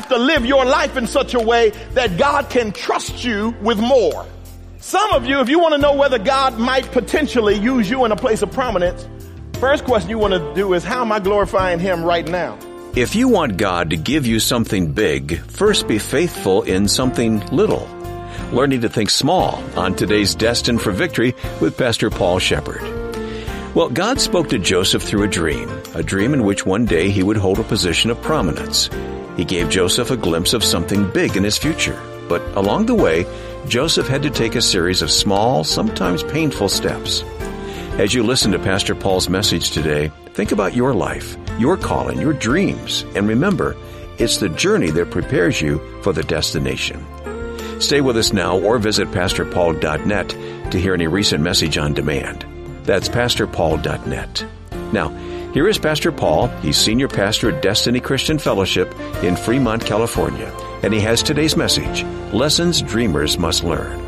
have to live your life in such a way that God can trust you with more. Some of you, if you want to know whether God might potentially use you in a place of prominence, first question you want to do is how am I glorifying Him right now? If you want God to give you something big, first be faithful in something little. Learning to think small on today's Destined for Victory with Pastor Paul Sheppard. Well, God spoke to Joseph through a dream, a dream in which one day he would hold a position of prominence. He gave Joseph a glimpse of something big in his future. But along the way, Joseph had to take a series of small, sometimes painful steps. As you listen to Pastor Paul's message today, think about your life, your calling, your dreams, and remember, it's the journey that prepares you for the destination. Stay with us now or visit pastorpaul.net to hear any recent message on demand. That's pastorpaul.net. Now, here is Pastor Paul. He's senior pastor at Destiny Christian Fellowship in Fremont, California and he has today's message Lessons Dreamers Must Learn.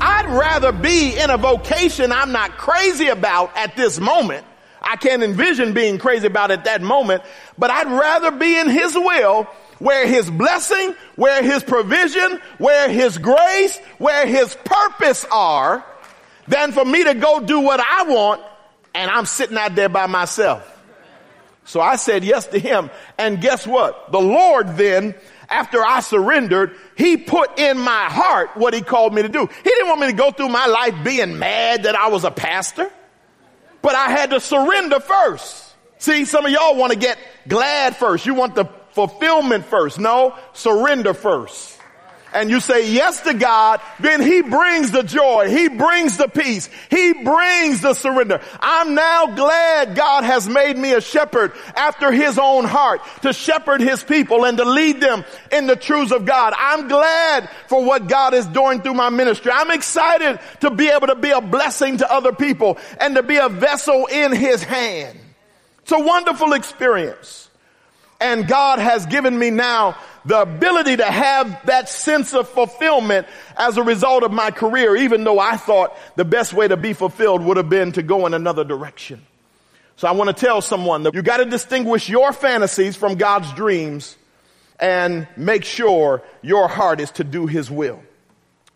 I'd rather be in a vocation I'm not crazy about at this moment. I can't envision being crazy about at that moment, but I'd rather be in His will where His blessing, where His provision, where His grace, where His purpose are than for me to go do what I want and I'm sitting out there by myself. So I said yes to Him. And guess what? The Lord then after I surrendered, he put in my heart what he called me to do. He didn't want me to go through my life being mad that I was a pastor, but I had to surrender first. See, some of y'all want to get glad first. You want the fulfillment first. No, surrender first and you say yes to God, then He brings the joy. He brings the peace. He brings the surrender. I'm now glad God has made me a shepherd after His own heart to shepherd His people and to lead them in the truths of God. I'm glad for what God is doing through my ministry. I'm excited to be able to be a blessing to other people and to be a vessel in His hand. It's a wonderful experience. And God has given me now the ability to have that sense of fulfillment as a result of my career, even though I thought the best way to be fulfilled would have been to go in another direction. So I want to tell someone that you got to distinguish your fantasies from God's dreams and make sure your heart is to do his will.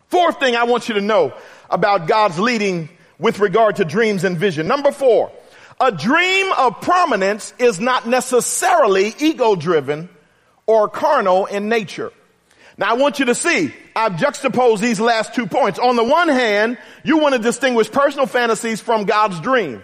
Fourth thing I want you to know about God's leading with regard to dreams and vision. Number four, a dream of prominence is not necessarily ego driven or carnal in nature. Now I want you to see, I've juxtaposed these last two points. On the one hand, you want to distinguish personal fantasies from God's dream.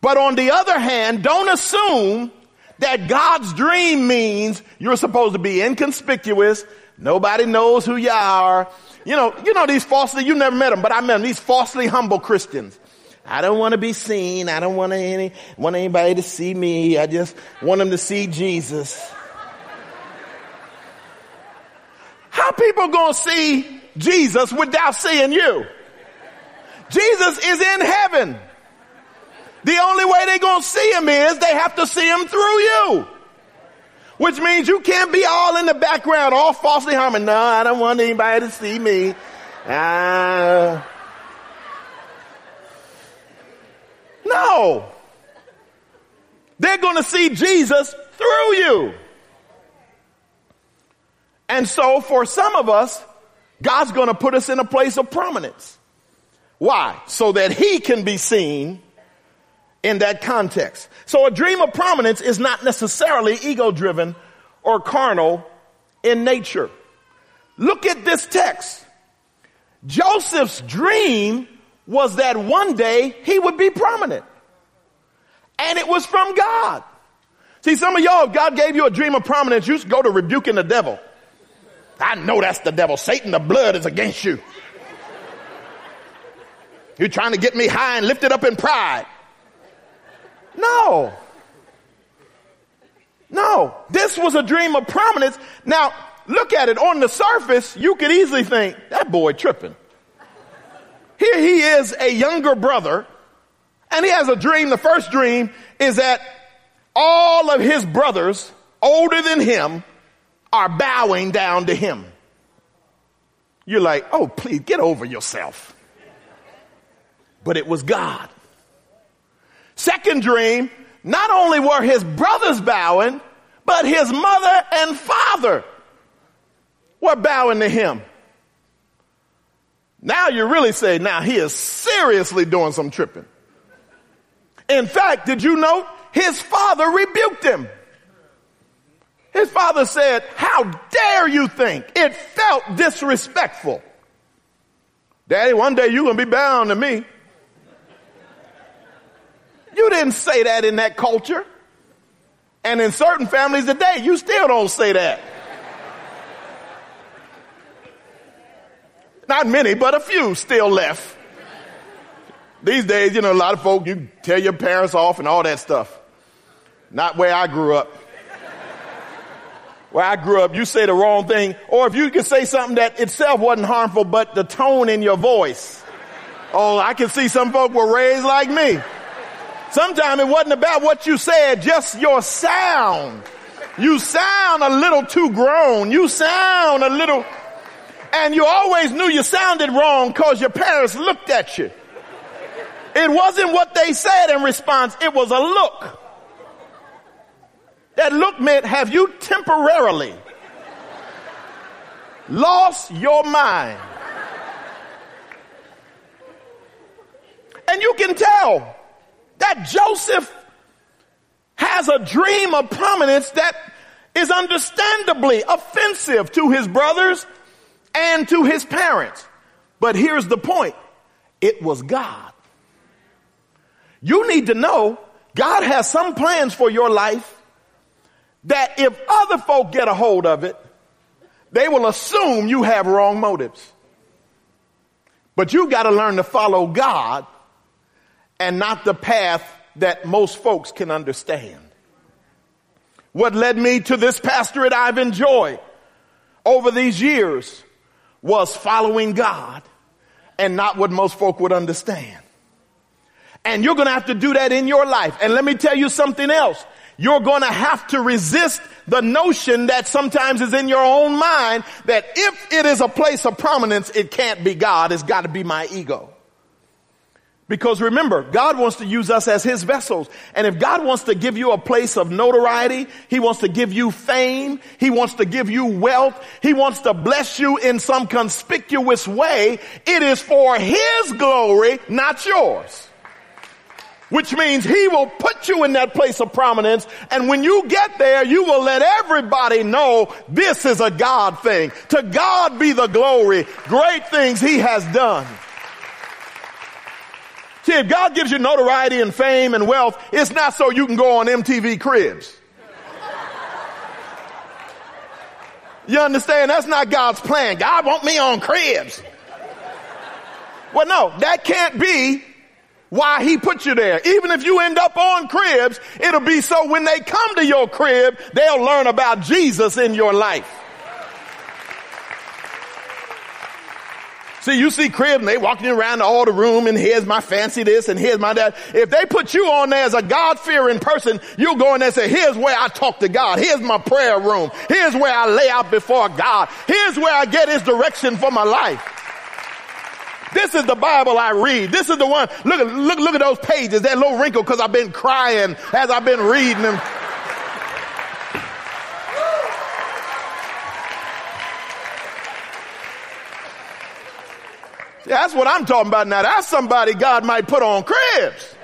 But on the other hand, don't assume that God's dream means you're supposed to be inconspicuous. Nobody knows who you are. You know, you know these falsely, you never met them, but I met them, these falsely humble Christians. I don't want to be seen. I don't want any, want anybody to see me. I just want them to see Jesus. How people gonna see Jesus without seeing you? Jesus is in heaven. The only way they're gonna see him is they have to see him through you. Which means you can't be all in the background, all falsely humming. No, I don't want anybody to see me. Uh, no. They're gonna see Jesus through you. And so for some of us, God's going to put us in a place of prominence. Why? So that he can be seen in that context. So a dream of prominence is not necessarily ego driven or carnal in nature. Look at this text. Joseph's dream was that one day he would be prominent. And it was from God. See, some of y'all, if God gave you a dream of prominence, you go to rebuking the devil. I know that's the devil. Satan, the blood is against you. You're trying to get me high and lifted up in pride. No. No. This was a dream of prominence. Now, look at it. On the surface, you could easily think, that boy tripping. Here he is, a younger brother, and he has a dream. The first dream is that all of his brothers, older than him, are bowing down to him. You're like, oh, please get over yourself. But it was God. Second dream, not only were his brothers bowing, but his mother and father were bowing to him. Now you really say, now he is seriously doing some tripping. In fact, did you know his father rebuked him? His father said, how dare you think? It felt disrespectful. Daddy, one day you're going to be bound to me. You didn't say that in that culture. And in certain families today, you still don't say that. Not many, but a few still left. These days, you know, a lot of folk, you tell your parents off and all that stuff. Not where I grew up. Where I grew up, you say the wrong thing, or if you can say something that itself wasn't harmful, but the tone in your voice. Oh, I can see some folk were raised like me. Sometimes it wasn't about what you said, just your sound. You sound a little too grown. You sound a little, and you always knew you sounded wrong because your parents looked at you. It wasn't what they said in response, it was a look. That look meant, have you temporarily lost your mind? And you can tell that Joseph has a dream of prominence that is understandably offensive to his brothers and to his parents. But here's the point. It was God. You need to know God has some plans for your life that if other folk get a hold of it, they will assume you have wrong motives. But you got to learn to follow God and not the path that most folks can understand. What led me to this pastorate I've enjoyed over these years was following God and not what most folk would understand. And you're going to have to do that in your life. And let me tell you something else. You're going to have to resist the notion that sometimes is in your own mind that if it is a place of prominence, it can't be God. It's got to be my ego. Because remember, God wants to use us as His vessels. And if God wants to give you a place of notoriety, He wants to give you fame, He wants to give you wealth, He wants to bless you in some conspicuous way, it is for His glory, not yours. Which means He will put you in that place of prominence, and when you get there, you will let everybody know this is a God thing. To God be the glory, great things He has done. See, if God gives you notoriety and fame and wealth, it's not so you can go on MTV Cribs. You understand? That's not God's plan. God want me on Cribs. Well, no, that can't be why he put you there. Even if you end up on cribs, it'll be so when they come to your crib, they'll learn about Jesus in your life. See, you see crib and they walking around all the room and here's my fancy this and here's my that. If they put you on there as a God-fearing person, you'll go in there and say, here's where I talk to God. Here's my prayer room. Here's where I lay out before God. Here's where I get his direction for my life. This is the Bible I read. This is the one. Look at, look, look at those pages. That little wrinkle because I've been crying as I've been reading them. Yeah, That's what I'm talking about now. That's somebody God might put on cribs.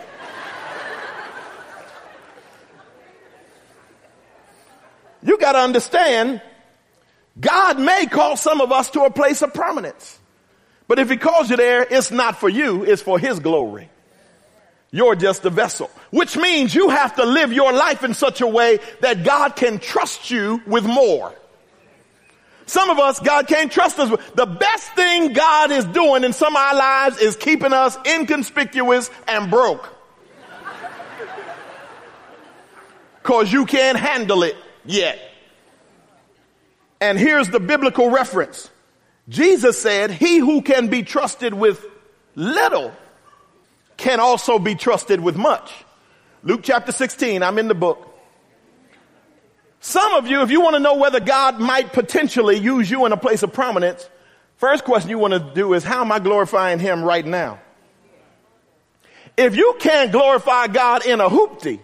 You got to understand, God may call some of us to a place of prominence. But if he calls you there, it's not for you, it's for his glory. You're just a vessel, which means you have to live your life in such a way that God can trust you with more. Some of us, God can't trust us. The best thing God is doing in some of our lives is keeping us inconspicuous and broke. Cause you can't handle it yet. And here's the biblical reference. Jesus said, he who can be trusted with little can also be trusted with much. Luke chapter 16, I'm in the book. Some of you, if you want to know whether God might potentially use you in a place of prominence, first question you want to do is, how am I glorifying Him right now? If you can't glorify God in a hoopty,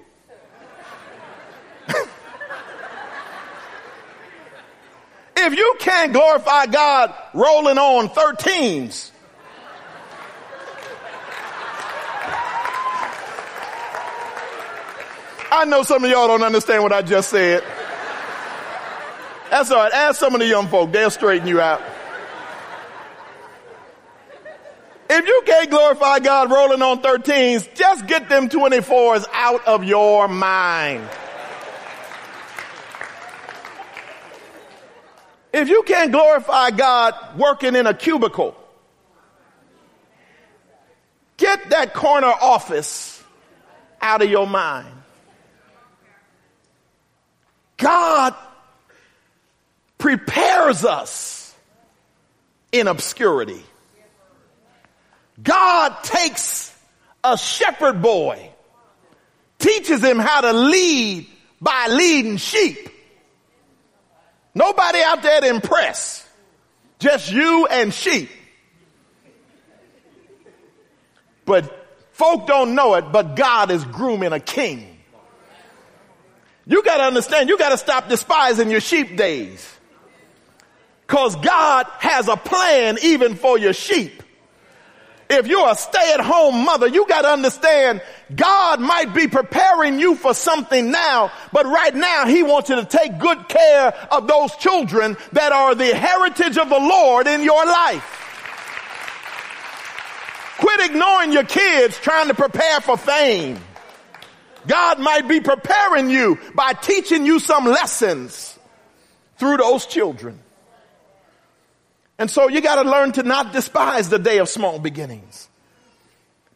If you can't glorify God rolling on 13s, I know some of y'all don't understand what I just said. That's all right. Ask some of the young folk. They'll straighten you out. If you can't glorify God rolling on 13s, just get them 24s out of your mind. If you can't glorify God working in a cubicle, get that corner office out of your mind. God prepares us in obscurity. God takes a shepherd boy, teaches him how to lead by leading sheep. Nobody out there to impress, just you and sheep. But folk don't know it, but God is grooming a king. You got to understand, you got to stop despising your sheep days. Because God has a plan even for your sheep. If you're a stay at home mother, you got to understand God might be preparing you for something now, but right now He wants you to take good care of those children that are the heritage of the Lord in your life. Quit ignoring your kids trying to prepare for fame. God might be preparing you by teaching you some lessons through those children. And so you got to learn to not despise the day of small beginnings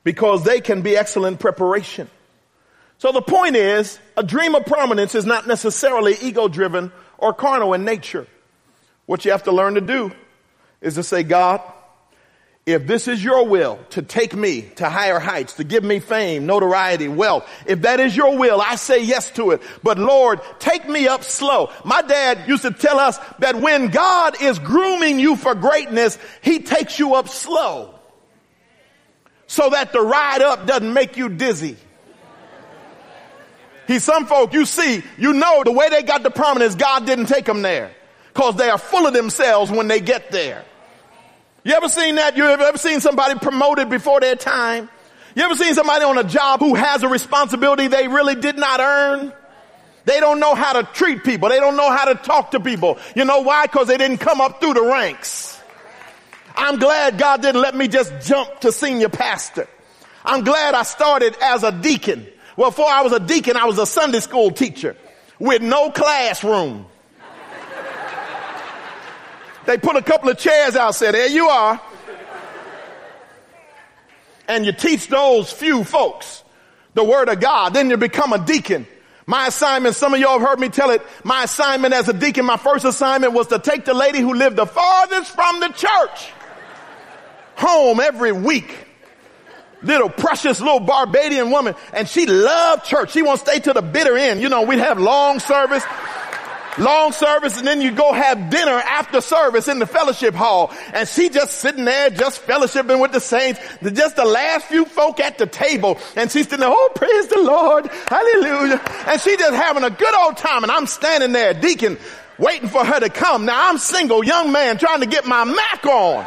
because they can be excellent preparation. So the point is, a dream of prominence is not necessarily ego driven or carnal in nature. What you have to learn to do is to say, God, if this is your will to take me to higher heights, to give me fame, notoriety, wealth, if that is your will, I say yes to it. But Lord, take me up slow. My dad used to tell us that when God is grooming you for greatness, he takes you up slow so that the ride up doesn't make you dizzy. He, some folk you see, you know the way they got the prominence, God didn't take them there because they are full of themselves when they get there. You ever seen that? You ever seen somebody promoted before their time? You ever seen somebody on a job who has a responsibility they really did not earn? They don't know how to treat people. They don't know how to talk to people. You know why? Because they didn't come up through the ranks. I'm glad God didn't let me just jump to senior pastor. I'm glad I started as a deacon. Well, before I was a deacon, I was a Sunday school teacher with no classroom. They put a couple of chairs out, said, there you are. And you teach those few folks the word of God. Then you become a deacon. My assignment, some of y'all have heard me tell it, my assignment as a deacon, my first assignment was to take the lady who lived the farthest from the church home every week. Little precious little Barbadian woman. And she loved church. She to stay to the bitter end. You know, we'd have long service long service and then you go have dinner after service in the fellowship hall. And she just sitting there just fellowshipping with the saints. Just the last few folk at the table. And she's sitting there oh praise the lord. Hallelujah. And she just having a good old time. And i'm standing there deacon waiting for her to come. Now i'm single young man trying to get my mac on.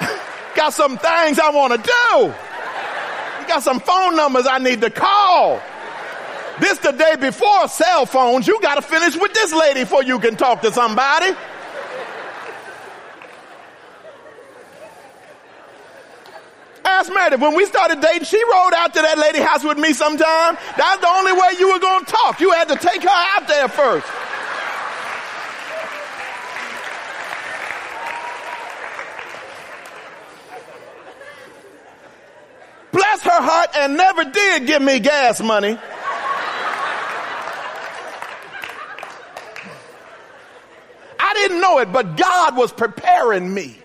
Got some things i want to do got some phone numbers I need to call. This the day before cell phones. You got to finish with this lady before you can talk to somebody. Ask Meredith, when we started dating, she rode out to that lady house with me sometime. That's the only way you were going to talk. You had to take her out there first. bless her heart and never did give me gas money. I didn't know it, but God was preparing me.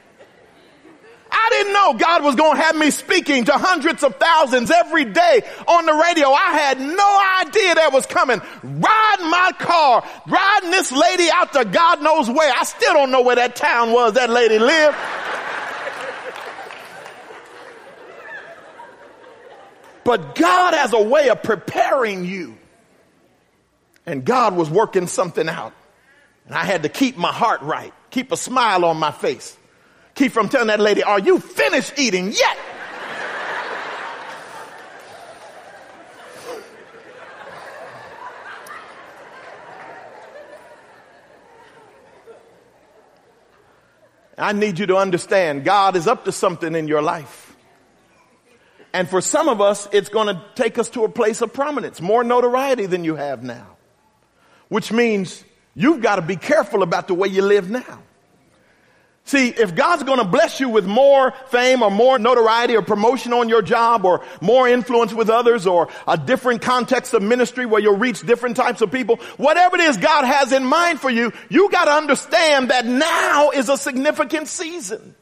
I didn't know God was going to have me speaking to hundreds of thousands every day on the radio. I had no idea that was coming. Riding my car, riding this lady out to God knows where. I still don't know where that town was that lady lived. But God has a way of preparing you And God was working something out. And I had to keep my heart right, keep a smile on my face, keep from telling that lady, Are you finished eating yet? I need you to understand God is up to something in your life. And for some of us, it's going to take us to a place of prominence, more notoriety than you have now. Which means you've got to be careful about the way you live now. See, if God's going to bless you with more fame or more notoriety or promotion on your job or more influence with others or a different context of ministry where you'll reach different types of people, whatever it is God has in mind for you, you got to understand that now is a significant season.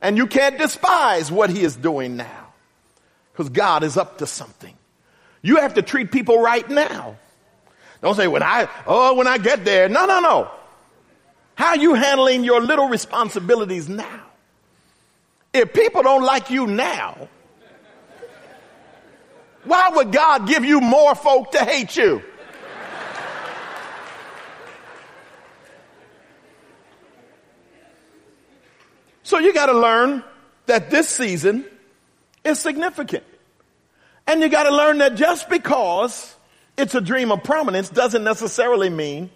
And you can't despise what he is doing now because God is up to something. You have to treat people right now. Don't say when I, oh, when I get there. No, no, no. How are you handling your little responsibilities now? If people don't like you now, why would God give you more folk to hate you? You got to learn that this season is significant. And you got to learn that just because it's a dream of prominence doesn't necessarily mean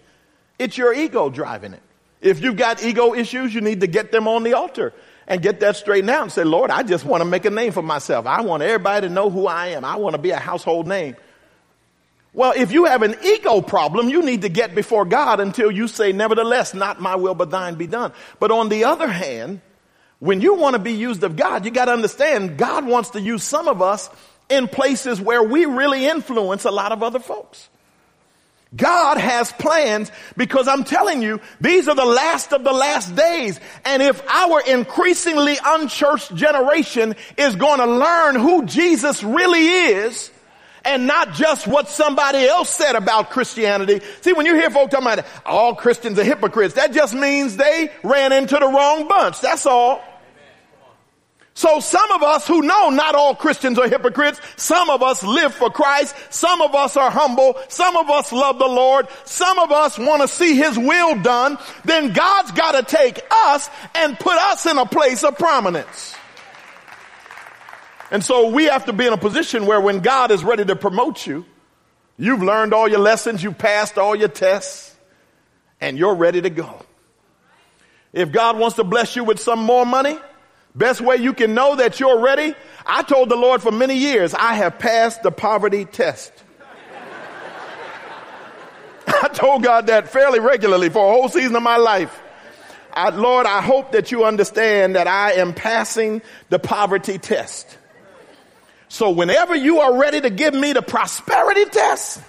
it's your ego driving it. If you've got ego issues, you need to get them on the altar and get that straightened out and say, Lord, I just want to make a name for myself. I want everybody to know who I am. I want to be a household name. Well, if you have an ego problem, you need to get before God until you say, nevertheless, not my will, but thine be done. But on the other hand, when you want to be used of God, you got to understand God wants to use some of us in places where we really influence a lot of other folks. God has plans because I'm telling you, these are the last of the last days. And if our increasingly unchurched generation is going to learn who Jesus really is, and not just what somebody else said about Christianity. See, when you hear folks talking about all Christians are hypocrites, that just means they ran into the wrong bunch. That's all. So some of us who know not all Christians are hypocrites, some of us live for Christ, some of us are humble, some of us love the Lord, some of us want to see His will done, then God's got to take us and put us in a place of prominence. And so we have to be in a position where when God is ready to promote you, you've learned all your lessons, you've passed all your tests, and you're ready to go. If God wants to bless you with some more money, Best way you can know that you're ready. I told the Lord for many years, I have passed the poverty test. I told God that fairly regularly for a whole season of my life. I, Lord, I hope that you understand that I am passing the poverty test. So whenever you are ready to give me the prosperity test,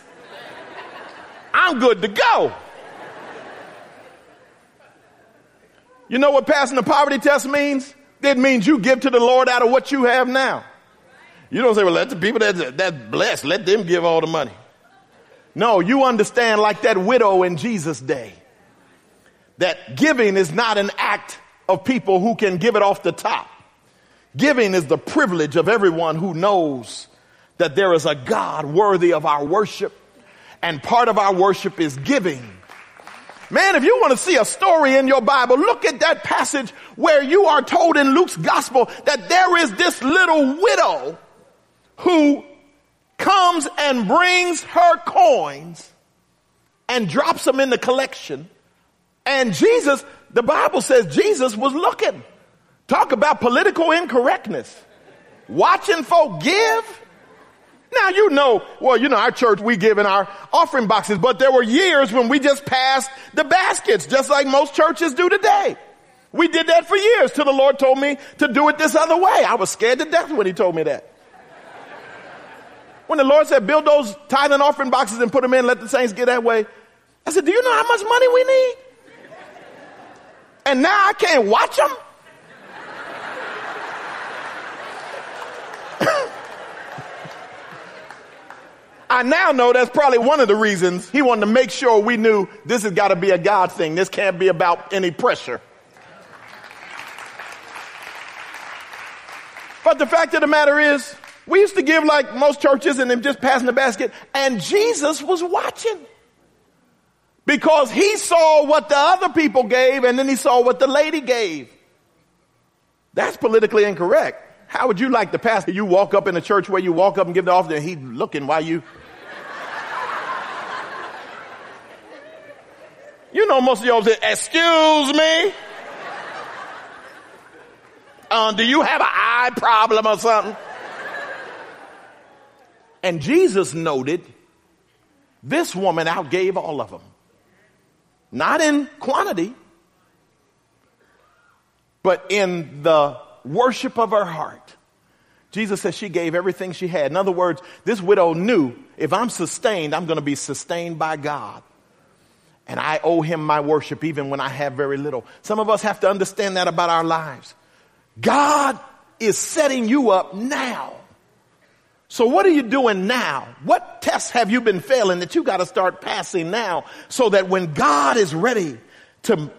I'm good to go. You know what passing the poverty test means? That means you give to the Lord out of what you have now. You don't say, well, let the people that, that blessed, let them give all the money. No, you understand like that widow in Jesus' day, that giving is not an act of people who can give it off the top. Giving is the privilege of everyone who knows that there is a God worthy of our worship. And part of our worship is giving Man, if you want to see a story in your Bible, look at that passage where you are told in Luke's gospel that there is this little widow who comes and brings her coins and drops them in the collection. And Jesus, the Bible says Jesus was looking. Talk about political incorrectness. Watching folk give now you know, well, you know, our church, we give in our offering boxes, but there were years when we just passed the baskets, just like most churches do today. We did that for years till the Lord told me to do it this other way. I was scared to death when he told me that. When the Lord said, build those tithe and offering boxes and put them in, let the saints get that way. I said, do you know how much money we need? And now I can't watch them? I now know that's probably one of the reasons he wanted to make sure we knew this has got to be a God thing. This can't be about any pressure. But the fact of the matter is, We used to give like most churches and them just passing the basket. And Jesus was watching. Because he saw what the other people gave and then he saw what the lady gave. That's politically incorrect. How would you like the pastor? You walk up in a church where you walk up and give the offering and he's looking while you. Know, most of y'all say, excuse me. Uh, do you have an eye problem or something? And Jesus noted this woman outgave all of them. Not in quantity, but in the worship of her heart. Jesus says she gave everything she had. In other words, this widow knew if I'm sustained, I'm going to be sustained by God. And I owe him my worship even when I have very little. Some of us have to understand that about our lives. God is setting you up now. So what are you doing now? What tests have you been failing that you got to start passing now so that when God is ready to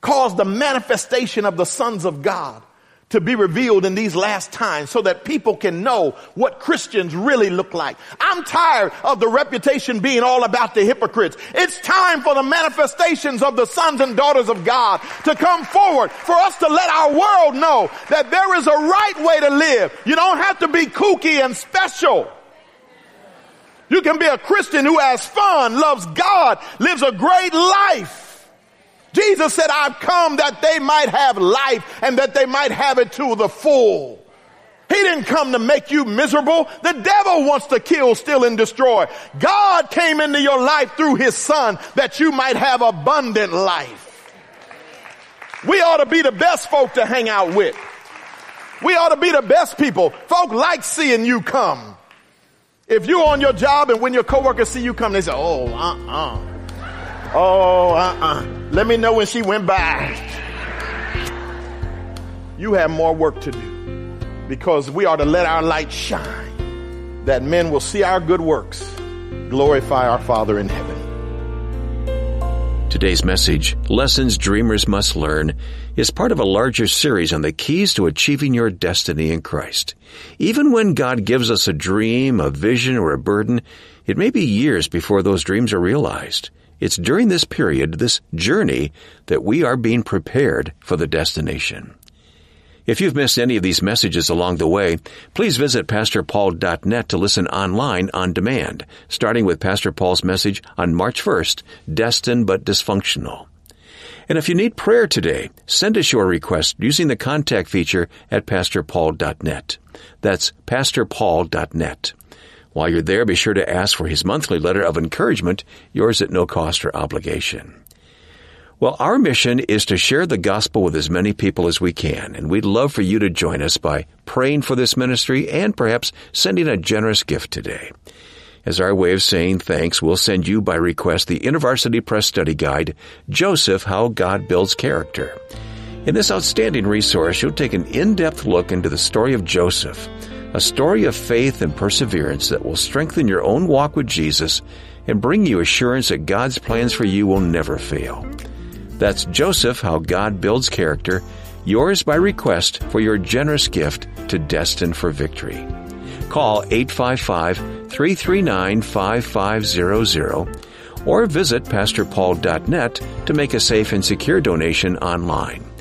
cause the manifestation of the sons of God to be revealed in these last times so that people can know what Christians really look like. I'm tired of the reputation being all about the hypocrites. It's time for the manifestations of the sons and daughters of God to come forward for us to let our world know that there is a right way to live. You don't have to be kooky and special. You can be a Christian who has fun, loves God, lives a great life. Jesus said, I've come that they might have life and that they might have it to the full. He didn't come to make you miserable. The devil wants to kill, steal, and destroy. God came into your life through his son that you might have abundant life. We ought to be the best folk to hang out with. We ought to be the best people. Folk like seeing you come. If you're on your job and when your coworkers see you come, they say, oh, uh-uh. Oh, uh-uh. Let me know when she went by. You have more work to do because we are to let our light shine that men will see our good works, glorify our Father in heaven. Today's message, Lessons Dreamers Must Learn, is part of a larger series on the keys to achieving your destiny in Christ. Even when God gives us a dream, a vision, or a burden, it may be years before those dreams are realized. It's during this period, this journey, that we are being prepared for the destination. If you've missed any of these messages along the way, please visit PastorPaul.net to listen online on demand, starting with Pastor Paul's message on March 1st, Destined but Dysfunctional. And if you need prayer today, send us your request using the contact feature at PastorPaul.net. That's PastorPaul.net. While you're there, be sure to ask for his monthly letter of encouragement, yours at no cost or obligation. Well, our mission is to share the gospel with as many people as we can, and we'd love for you to join us by praying for this ministry and perhaps sending a generous gift today. As our way of saying thanks, we'll send you by request the InterVarsity Press Study Guide, Joseph, How God Builds Character. In this outstanding resource, you'll take an in-depth look into the story of Joseph, a story of faith and perseverance that will strengthen your own walk with Jesus and bring you assurance that God's plans for you will never fail. That's Joseph, How God Builds Character, yours by request for your generous gift to Destined for Victory. Call 855-339-5500 or visit pastorpaul.net to make a safe and secure donation online.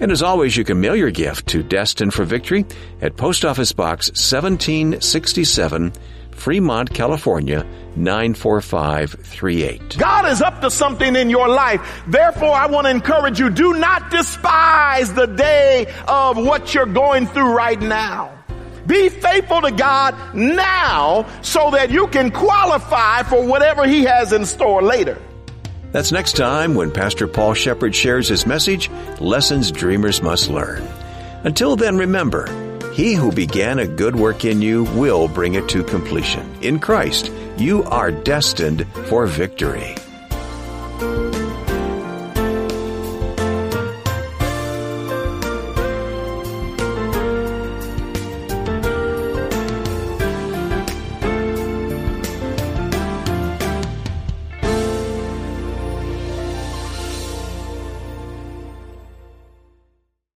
And as always, you can mail your gift to Destined for Victory at Post Office Box 1767, Fremont, California 94538. God is up to something in your life. Therefore, I want to encourage you, do not despise the day of what you're going through right now. Be faithful to God now so that you can qualify for whatever He has in store later. That's next time when Pastor Paul Sheppard shares his message, Lessons Dreamers Must Learn. Until then, remember, he who began a good work in you will bring it to completion. In Christ, you are destined for victory.